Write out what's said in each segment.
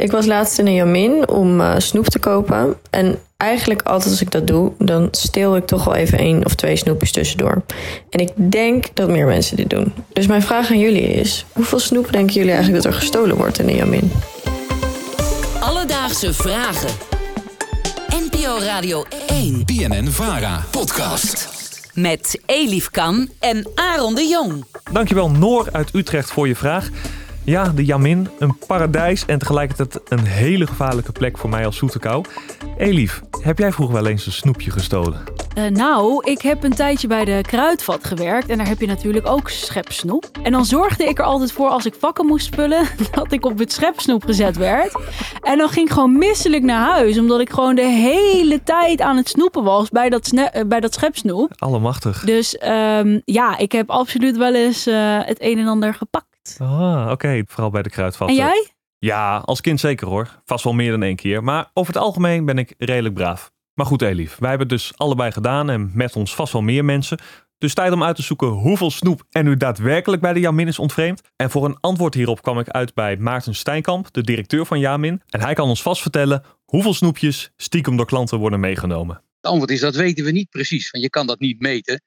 Ik was laatst in een Jamin om uh, snoep te kopen. En eigenlijk altijd als ik dat doe, dan steel ik toch wel even één of twee snoepjes tussendoor. En ik denk dat meer mensen dit doen. Dus mijn vraag aan jullie is: hoeveel snoep denken jullie eigenlijk dat er gestolen wordt in een Jamin? Alledaagse vragen. NPO Radio 1. BNN Vara. Podcast. Met Elif Kan en Aaron de Jong. Dankjewel Noor uit Utrecht voor je vraag. Ja, de Jamin, een paradijs en tegelijkertijd een hele gevaarlijke plek voor mij als zoete kou. Elief, heb jij vroeger wel eens een snoepje gestolen? Uh, nou, ik heb een tijdje bij de kruidvat gewerkt en daar heb je natuurlijk ook schepsnoep. En dan zorgde ik er altijd voor als ik vakken moest spullen dat ik op het schepsnoep gezet werd. En dan ging ik gewoon misselijk naar huis, omdat ik gewoon de hele tijd aan het snoepen was bij dat, uh, bij dat schepsnoep. Allemachtig. Dus um, ja, ik heb absoluut wel eens uh, het een en ander gepakt. Ah, oké. Vooral bij de kruidvatten. En jij? Ja, als kind zeker hoor. Vast wel meer dan één keer. Maar over het algemeen ben ik redelijk braaf. Maar goed, Elief, wij hebben het dus allebei gedaan en met ons vast wel meer mensen. Dus tijd om uit te zoeken hoeveel snoep er nu daadwerkelijk bij de Jamin is ontvreemd. En voor een antwoord hierop kwam ik uit bij Maarten Steinkamp, de directeur van Jamin. En hij kan ons vast vertellen hoeveel snoepjes stiekem door klanten worden meegenomen. Het antwoord is dat weten we niet precies, want je kan dat niet meten.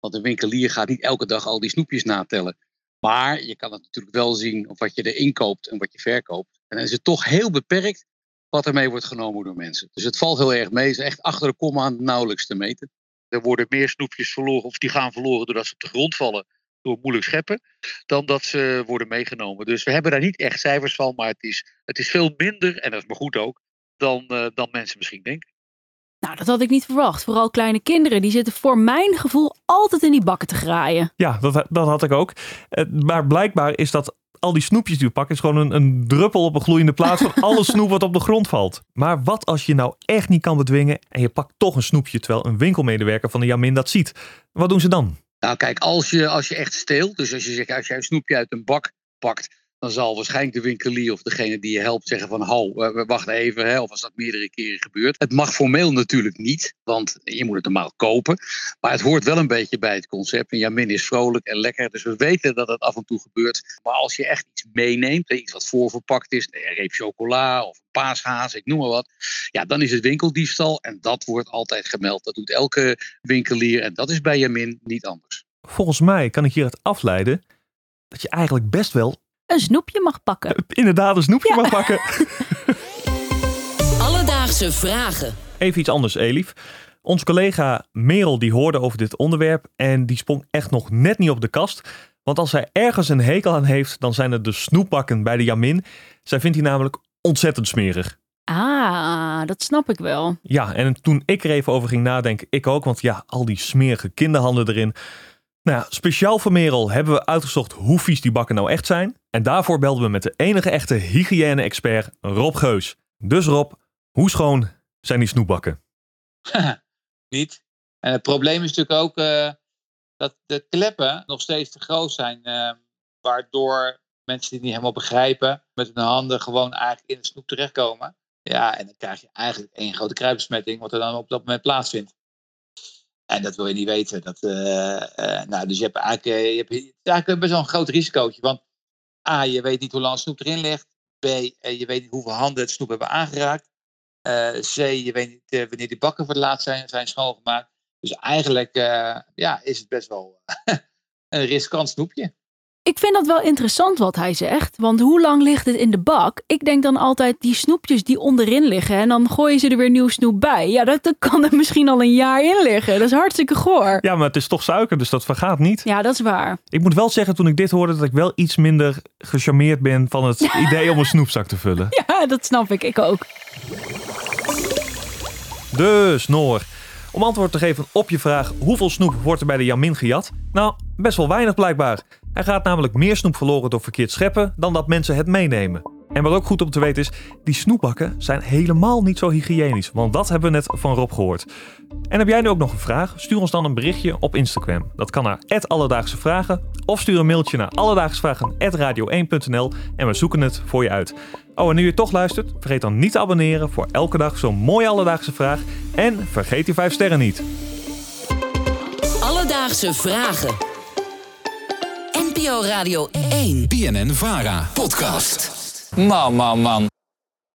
Want een winkelier gaat niet elke dag al die snoepjes natellen. Maar je kan het natuurlijk wel zien op wat je erin koopt en wat je verkoopt. En dan is het toch heel beperkt wat ermee wordt genomen door mensen. Dus het valt heel erg mee. Het is echt achter de komma nauwelijks te meten. Er worden meer snoepjes verloren, of die gaan verloren doordat ze op de grond vallen door moeilijk scheppen, dan dat ze worden meegenomen. Dus we hebben daar niet echt cijfers van, maar het is, het is veel minder, en dat is maar goed ook, dan, uh, dan mensen misschien denken. Nou, dat had ik niet verwacht. Vooral kleine kinderen, die zitten voor mijn gevoel altijd in die bakken te graaien. Ja, dat, dat had ik ook. Eh, maar blijkbaar is dat al die snoepjes die we pakken, is gewoon een, een druppel op een gloeiende plaats van alle snoep wat op de grond valt. Maar wat als je nou echt niet kan bedwingen en je pakt toch een snoepje terwijl een winkelmedewerker van de Jamin dat ziet? Wat doen ze dan? Nou, kijk, als je, als je echt steelt, dus als je zegt, als jij een snoepje uit een bak pakt dan zal waarschijnlijk de winkelier of degene die je helpt zeggen van ho, wacht even, hè, of als dat meerdere keren gebeurt. Het mag formeel natuurlijk niet, want je moet het normaal kopen. Maar het hoort wel een beetje bij het concept. En ja, min is vrolijk en lekker, dus we weten dat het af en toe gebeurt. Maar als je echt iets meeneemt, iets wat voorverpakt is, een reep chocola of paashaas, ik noem maar wat. Ja, dan is het winkeldiefstal en dat wordt altijd gemeld. Dat doet elke winkelier en dat is bij Jamin niet anders. Volgens mij kan ik hieruit afleiden dat je eigenlijk best wel een snoepje mag pakken. Inderdaad, een snoepje mag pakken. Alledaagse vragen. Even iets anders, Elif. Onze collega Merel die hoorde over dit onderwerp en die sprong echt nog net niet op de kast. Want als zij ergens een hekel aan heeft, dan zijn het de snoepbakken bij de Jamin. Zij vindt die namelijk ontzettend smerig. Ah, dat snap ik wel. Ja, en toen ik er even over ging nadenken, ik ook. Want ja, al die smerige kinderhanden erin. Nou speciaal voor Merel hebben we uitgezocht hoe vies die bakken nou echt zijn. En daarvoor belden we met de enige echte hygiëne-expert Rob Geus. Dus Rob, hoe schoon zijn die snoepbakken? niet. En het probleem is natuurlijk ook uh, dat de kleppen nog steeds te groot zijn. Uh, waardoor mensen die het niet helemaal begrijpen, met hun handen gewoon eigenlijk in de snoep terechtkomen. Ja, en dan krijg je eigenlijk één grote kruipbesmetting, wat er dan op dat moment plaatsvindt. En dat wil je niet weten. Dat, uh, uh, nou, dus je hebt eigenlijk, uh, je hebt, eigenlijk best wel een groot risicootje. Want A, je weet niet hoe lang snoep erin ligt. B, je weet niet hoeveel handen het snoep hebben aangeraakt. C, je weet niet wanneer die bakken voor het laatst zijn, zijn schoongemaakt. Dus eigenlijk ja, is het best wel een riskant snoepje. Ik vind dat wel interessant wat hij zegt. Want hoe lang ligt het in de bak? Ik denk dan altijd die snoepjes die onderin liggen. En dan gooien ze er weer nieuw snoep bij. Ja, dat, dat kan er misschien al een jaar in liggen. Dat is hartstikke goor. Ja, maar het is toch suiker, dus dat vergaat niet. Ja, dat is waar. Ik moet wel zeggen, toen ik dit hoorde, dat ik wel iets minder gecharmeerd ben van het idee om een snoepzak te vullen. Ja, dat snap ik. Ik ook. Dus, Noor. Om antwoord te geven op je vraag hoeveel snoep wordt er bij de Jamin gejat? Nou, best wel weinig blijkbaar. Er gaat namelijk meer snoep verloren door verkeerd scheppen dan dat mensen het meenemen. En wat ook goed om te weten is, die snoepbakken zijn helemaal niet zo hygiënisch. Want dat hebben we net van Rob gehoord. En heb jij nu ook nog een vraag? Stuur ons dan een berichtje op Instagram. Dat kan naar Alledaagse Vragen. Of stuur een mailtje naar alledaagsvragen.radio1.nl en we zoeken het voor je uit. Oh, en nu je toch luistert, vergeet dan niet te abonneren voor elke dag zo'n mooie alledaagse vraag. En vergeet die 5 sterren niet. Alledaagse Vragen. NPO Radio 1. BNN Vara. Podcast. Man, man, man.